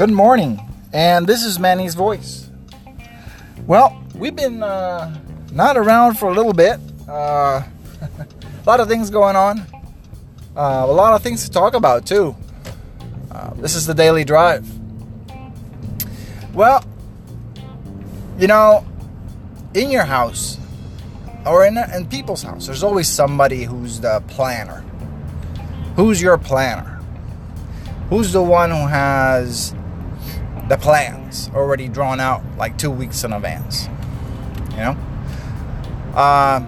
Good morning, and this is Manny's voice. Well, we've been uh, not around for a little bit. Uh, a lot of things going on. Uh, a lot of things to talk about too. Uh, this is the daily drive. Well, you know, in your house or in, in people's house, there's always somebody who's the planner. Who's your planner? Who's the one who has the plans already drawn out like two weeks in advance? You know? Uh,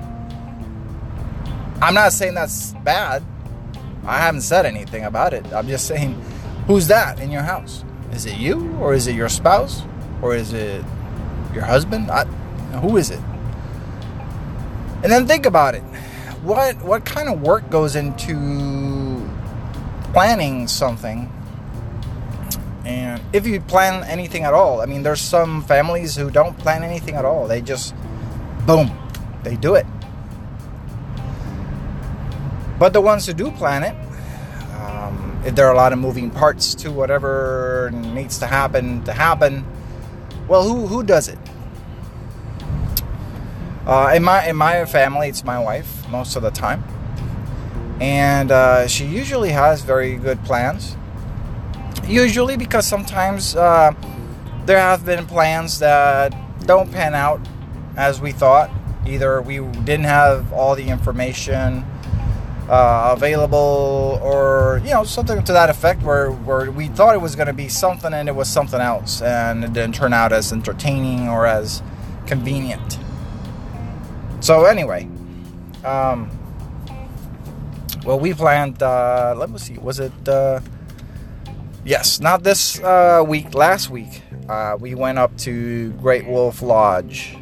I'm not saying that's bad. I haven't said anything about it. I'm just saying, who's that in your house? Is it you, or is it your spouse, or is it your husband? I, who is it? And then think about it. What what kind of work goes into planning something? And if you plan anything at all, I mean, there's some families who don't plan anything at all. They just, boom, they do it. But the ones who do plan it, um, if there are a lot of moving parts to whatever needs to happen to happen, well, who who does it? Uh, in my in my family, it's my wife most of the time, and uh, she usually has very good plans. Usually, because sometimes uh, there have been plans that don't pan out as we thought. Either we didn't have all the information uh, available, or you know something to that effect, where where we thought it was going to be something and it was something else, and it didn't turn out as entertaining or as convenient. So anyway, um, well, we planned. Uh, let me see. Was it? Uh, yes, not this uh, week. Last week, uh, we went up to Great Wolf Lodge.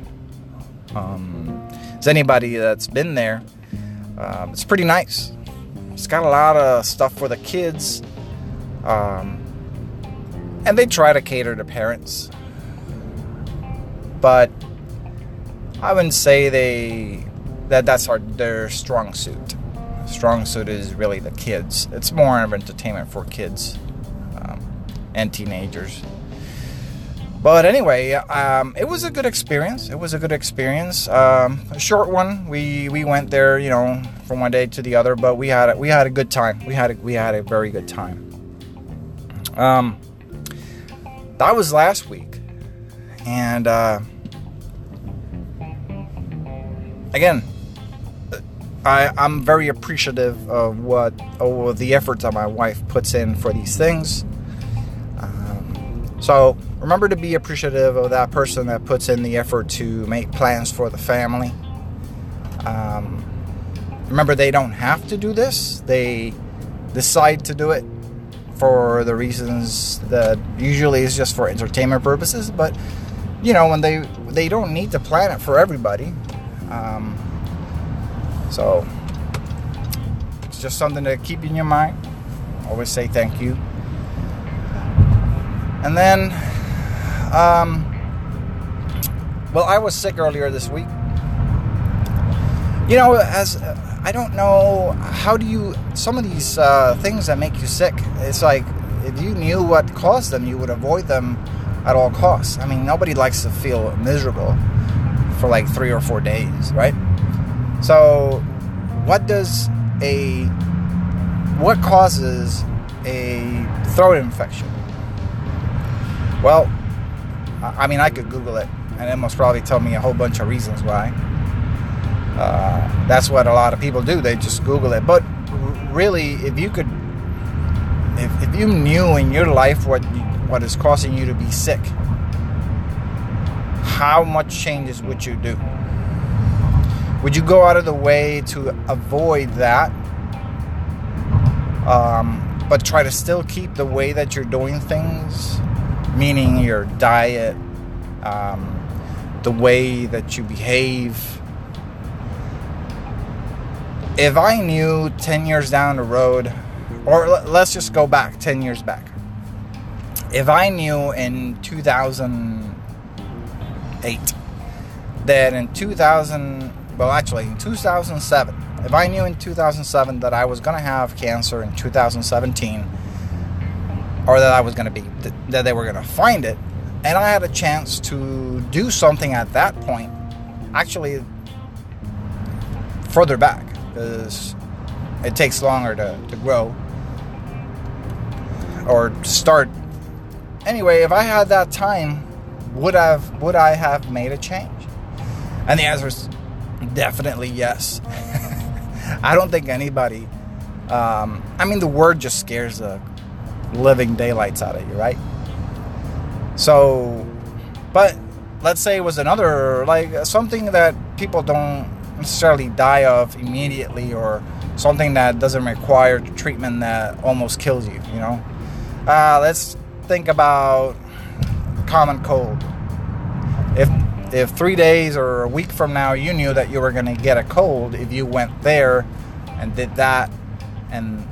Um, anybody that's been there? Um, it's pretty nice. It's got a lot of stuff for the kids, um, and they try to cater to parents, but I wouldn't say they that that's our their strong suit. Strong suit is really the kids. It's more of entertainment for kids and teenagers. But anyway, um, it was a good experience. It was a good experience. Um, a short one. We we went there, you know, from one day to the other. But we had a, we had a good time. We had a, we had a very good time. Um, that was last week, and uh, again, I I'm very appreciative of what of the efforts that my wife puts in for these things. So remember to be appreciative of that person that puts in the effort to make plans for the family. Um, remember, they don't have to do this, they decide to do it for the reasons that usually is just for entertainment purposes, but you know, when they they don't need to plan it for everybody. Um, so it's just something to keep in your mind. Always say thank you. And then um, well, I was sick earlier this week. You know, as uh, I don't know, how do you some of these uh, things that make you sick? It's like if you knew what caused them, you would avoid them at all costs. I mean, nobody likes to feel miserable for like three or four days, right? So, what does a what causes a throat infection? Well, I mean, I could Google it, and it must probably tell me a whole bunch of reasons why. Uh, that's what a lot of people do. They just Google it. But really, if you could, if, if you knew in your life what what is causing you to be sick, how much changes would you do? Would you go out of the way to avoid that, um, but try to still keep the way that you're doing things? Meaning your diet, um, the way that you behave. If I knew 10 years down the road, or let's just go back 10 years back, if I knew in 2008 that in 2000, well, actually in 2007, if I knew in 2007 that I was going to have cancer in 2017, or that I was going to be, that they were going to find it. And I had a chance to do something at that point, actually further back, because it takes longer to, to grow or start. Anyway, if I had that time, would have would I have made a change? And the answer is definitely yes. I don't think anybody. Um, I mean, the word just scares the living daylights out of you, right? So, but let's say it was another like something that people don't necessarily die of immediately or something that doesn't require treatment that almost kills you you know uh, let's think about common cold if if three days or a week from now you knew that you were going to get a cold if you went there and did that and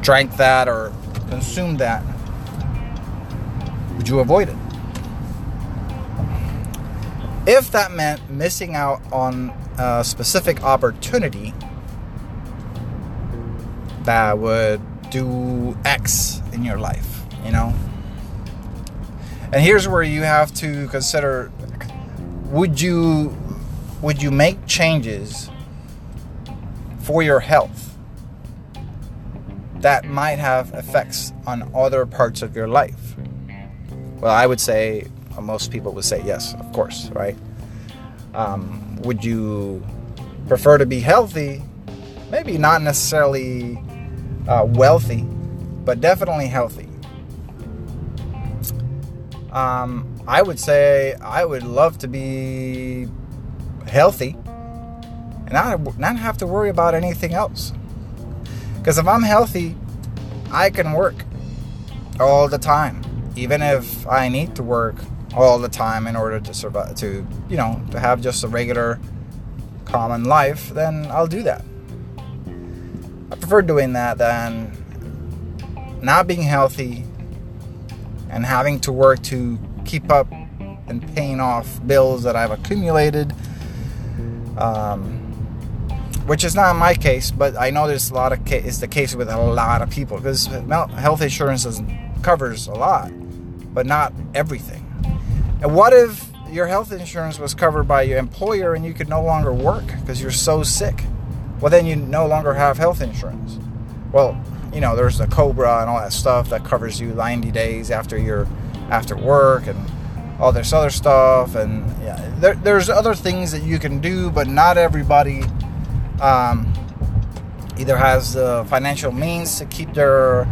drank that or consumed that would you avoid it if that meant missing out on a specific opportunity that would do X in your life, you know? And here's where you have to consider would you would you make changes for your health that might have effects on other parts of your life? Well, I would say most people would say yes, of course, right? Um, would you prefer to be healthy? Maybe not necessarily uh, wealthy, but definitely healthy. Um, I would say I would love to be healthy and not, not have to worry about anything else. Because if I'm healthy, I can work all the time, even if I need to work all the time in order to survive, to, you know, to have just a regular, common life, then I'll do that. I prefer doing that than not being healthy and having to work to keep up and paying off bills that I've accumulated. Um, which is not my case, but I know there's a lot of ca- it's the case with a lot of people because health insurance covers a lot, but not everything. And what if your health insurance was covered by your employer and you could no longer work because you're so sick? Well, then you no longer have health insurance. Well, you know, there's the Cobra and all that stuff that covers you 90 days after you're after work and all this other stuff. And yeah, there, there's other things that you can do, but not everybody um, either has the financial means to keep their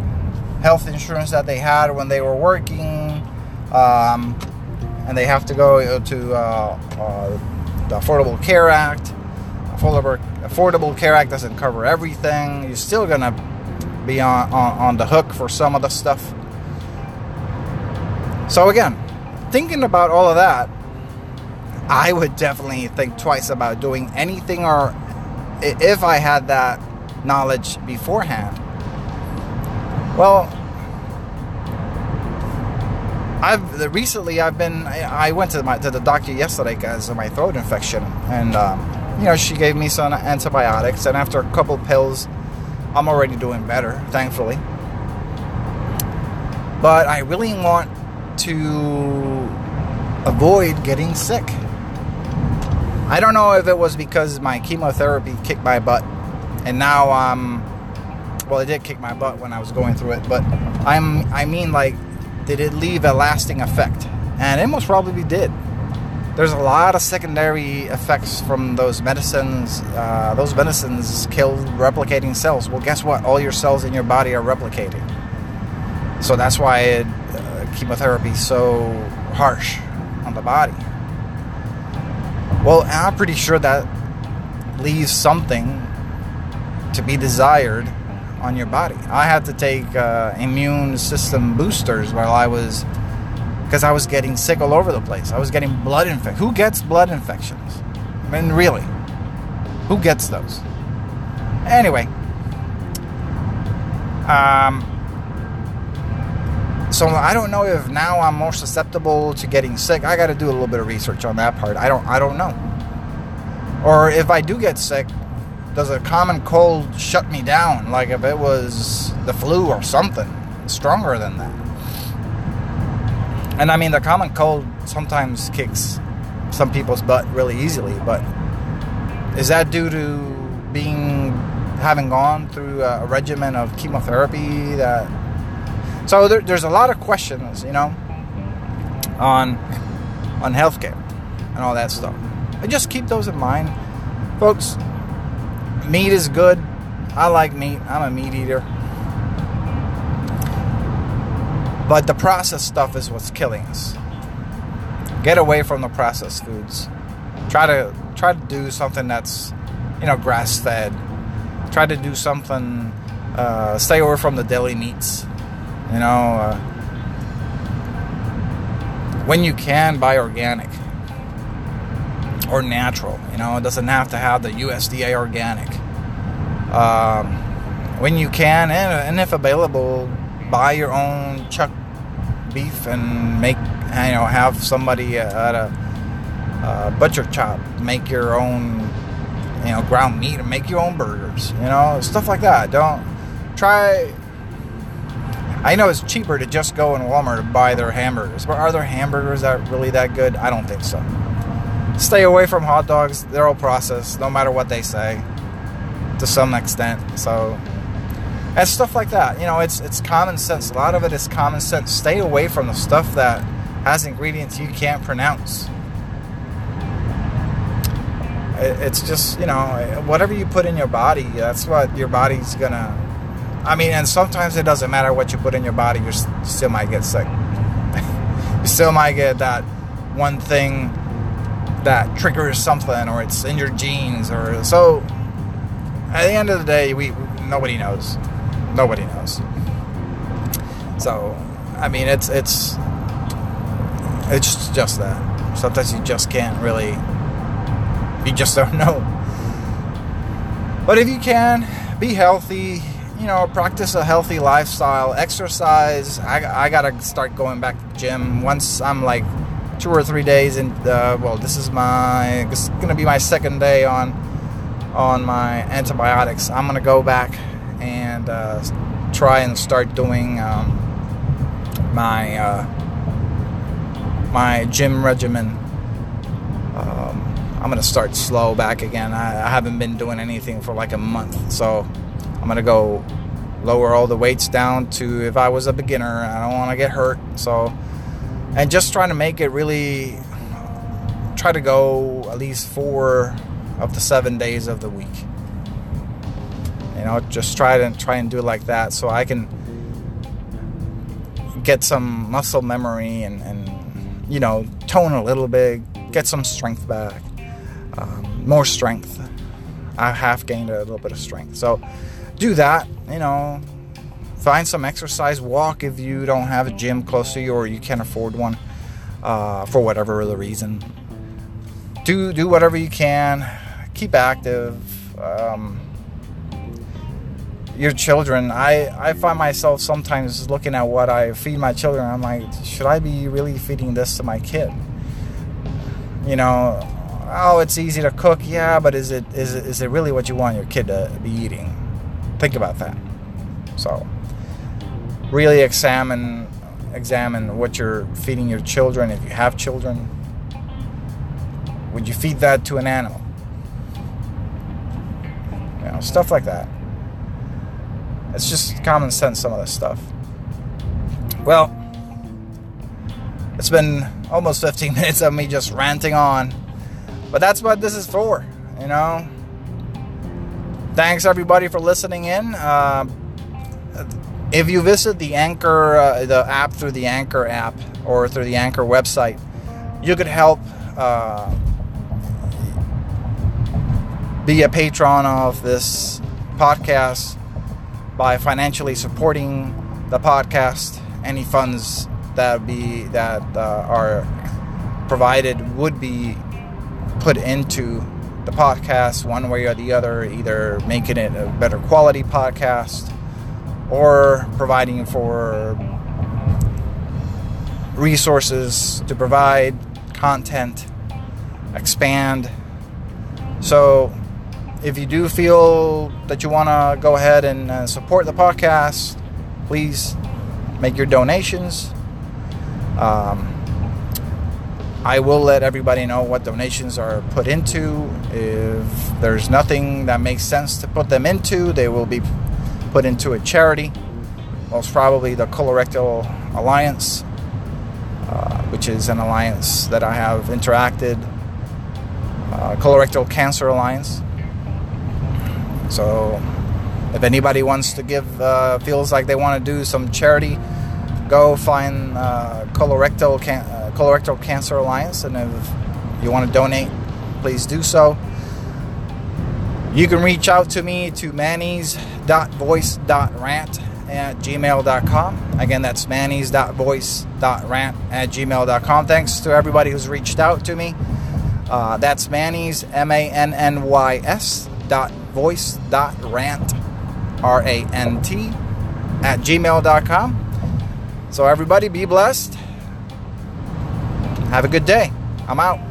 health insurance that they had when they were working. Um, and they have to go to uh, uh, the Affordable Care Act. Affordable, Affordable Care Act doesn't cover everything. You're still gonna be on, on, on the hook for some of the stuff. So again, thinking about all of that, I would definitely think twice about doing anything or if I had that knowledge beforehand. Well, I've recently I've been I went to my to the doctor yesterday because of my throat infection, and um, you know she gave me some antibiotics, and after a couple pills, I'm already doing better, thankfully. But I really want to avoid getting sick. I don't know if it was because my chemotherapy kicked my butt, and now um, well, it did kick my butt when I was going through it, but I'm I mean like did it leave a lasting effect? And it most probably did. There's a lot of secondary effects from those medicines. Uh, those medicines kill replicating cells. Well, guess what? All your cells in your body are replicating. So that's why it, uh, chemotherapy is so harsh on the body. Well, I'm pretty sure that leaves something to be desired on your body. I had to take uh, immune system boosters while I was because I was getting sick all over the place. I was getting blood infections. Who gets blood infections? I mean, really, who gets those? Anyway, um, so I don't know if now I'm more susceptible to getting sick. I got to do a little bit of research on that part. I don't. I don't know. Or if I do get sick, does a common cold shut me down like if it was the flu or something stronger than that. And I mean, the common cold sometimes kicks some people's butt really easily, but is that due to being having gone through a regimen of chemotherapy that so there, there's a lot of questions you know on on healthcare and all that stuff. And just keep those in mind. Folks meat is good. I like meat. I'm a meat eater. But the processed stuff is what's killing us. Get away from the processed foods. Try to try to do something that's you know grass fed try to do something uh, stay away from the deli meats you know uh, when you can buy organic or natural you know it doesn't have to have the usda organic. Um, when you can and, and if available buy your own chuck beef and make you know have somebody at a uh, butcher shop make your own you know ground meat and make your own burgers you know stuff like that. Don't try I know it's cheaper to just go in Walmart and buy their hamburgers, but are their hamburgers that really that good? I don't think so. Stay away from hot dogs; they're all processed, no matter what they say, to some extent. So, and stuff like that. You know, it's it's common sense. A lot of it is common sense. Stay away from the stuff that has ingredients you can't pronounce. It's just, you know, whatever you put in your body, that's what your body's gonna. I mean, and sometimes it doesn't matter what you put in your body, you still might get sick. you still might get that one thing that triggers something, or it's in your genes, or so. At the end of the day, we nobody knows. Nobody knows. So, I mean, it's it's it's just that. Sometimes you just can't really you just don't know. But if you can, be healthy, you know, practice a healthy lifestyle, exercise. I, I gotta start going back to the gym once I'm like two or three days in. Uh, well, this is my, this is gonna be my second day on on my antibiotics. I'm gonna go back and uh, try and start doing um, my uh, my gym regimen. Um, I'm gonna start slow back again. I, I, haven't been doing anything for like a month, so I'm gonna go lower all the weights down to if I was a beginner. I don't want to get hurt, so and just trying to make it really try to go at least four of the seven days of the week. You know, just try to try and do it like that, so I can get some muscle memory and, and you know tone a little bit, get some strength back um, more strength. I have gained a little bit of strength. So do that, you know, find some exercise, walk if you don't have a gym close to you or you can't afford one uh, for whatever the reason. Do, do whatever you can, keep active. Um, your children, I, I find myself sometimes looking at what I feed my children. I'm like, should I be really feeding this to my kid? You know, oh, it's easy to cook. Yeah, but is it is it, is it really what you want your kid to be eating? Think about that. So, really examine examine what you're feeding your children if you have children. Would you feed that to an animal? You know, stuff like that. It's just common sense, some of this stuff. Well, it's been almost 15 minutes of me just ranting on. But that's what this is for, you know. Thanks everybody for listening in. Uh, if you visit the Anchor, uh, the app through the Anchor app or through the Anchor website, you could help uh, be a patron of this podcast by financially supporting the podcast. Any funds that be that uh, are provided would be put into the podcast one way or the other, either making it a better quality podcast or providing for resources to provide content, expand. So, if you do feel that you want to go ahead and uh, support the podcast, please make your donations. Um, I will let everybody know what donations are put into. If there's nothing that makes sense to put them into, they will be put into a charity, most probably the Colorectal Alliance, uh, which is an alliance that I have interacted, uh, Colorectal Cancer Alliance. So, if anybody wants to give, uh, feels like they want to do some charity, go find uh, colorectal can- uh, colorectal cancer alliance, and if you want to donate, please do so. You can reach out to me to manny's.voice.rant at gmail.com. Again, that's manny's.voice.rant at gmail.com. Thanks to everybody who's reached out to me. Uh, that's Manny's, M A N N Y S dot voice dot rant, R A N T, at gmail.com. So, everybody, be blessed. Have a good day. I'm out.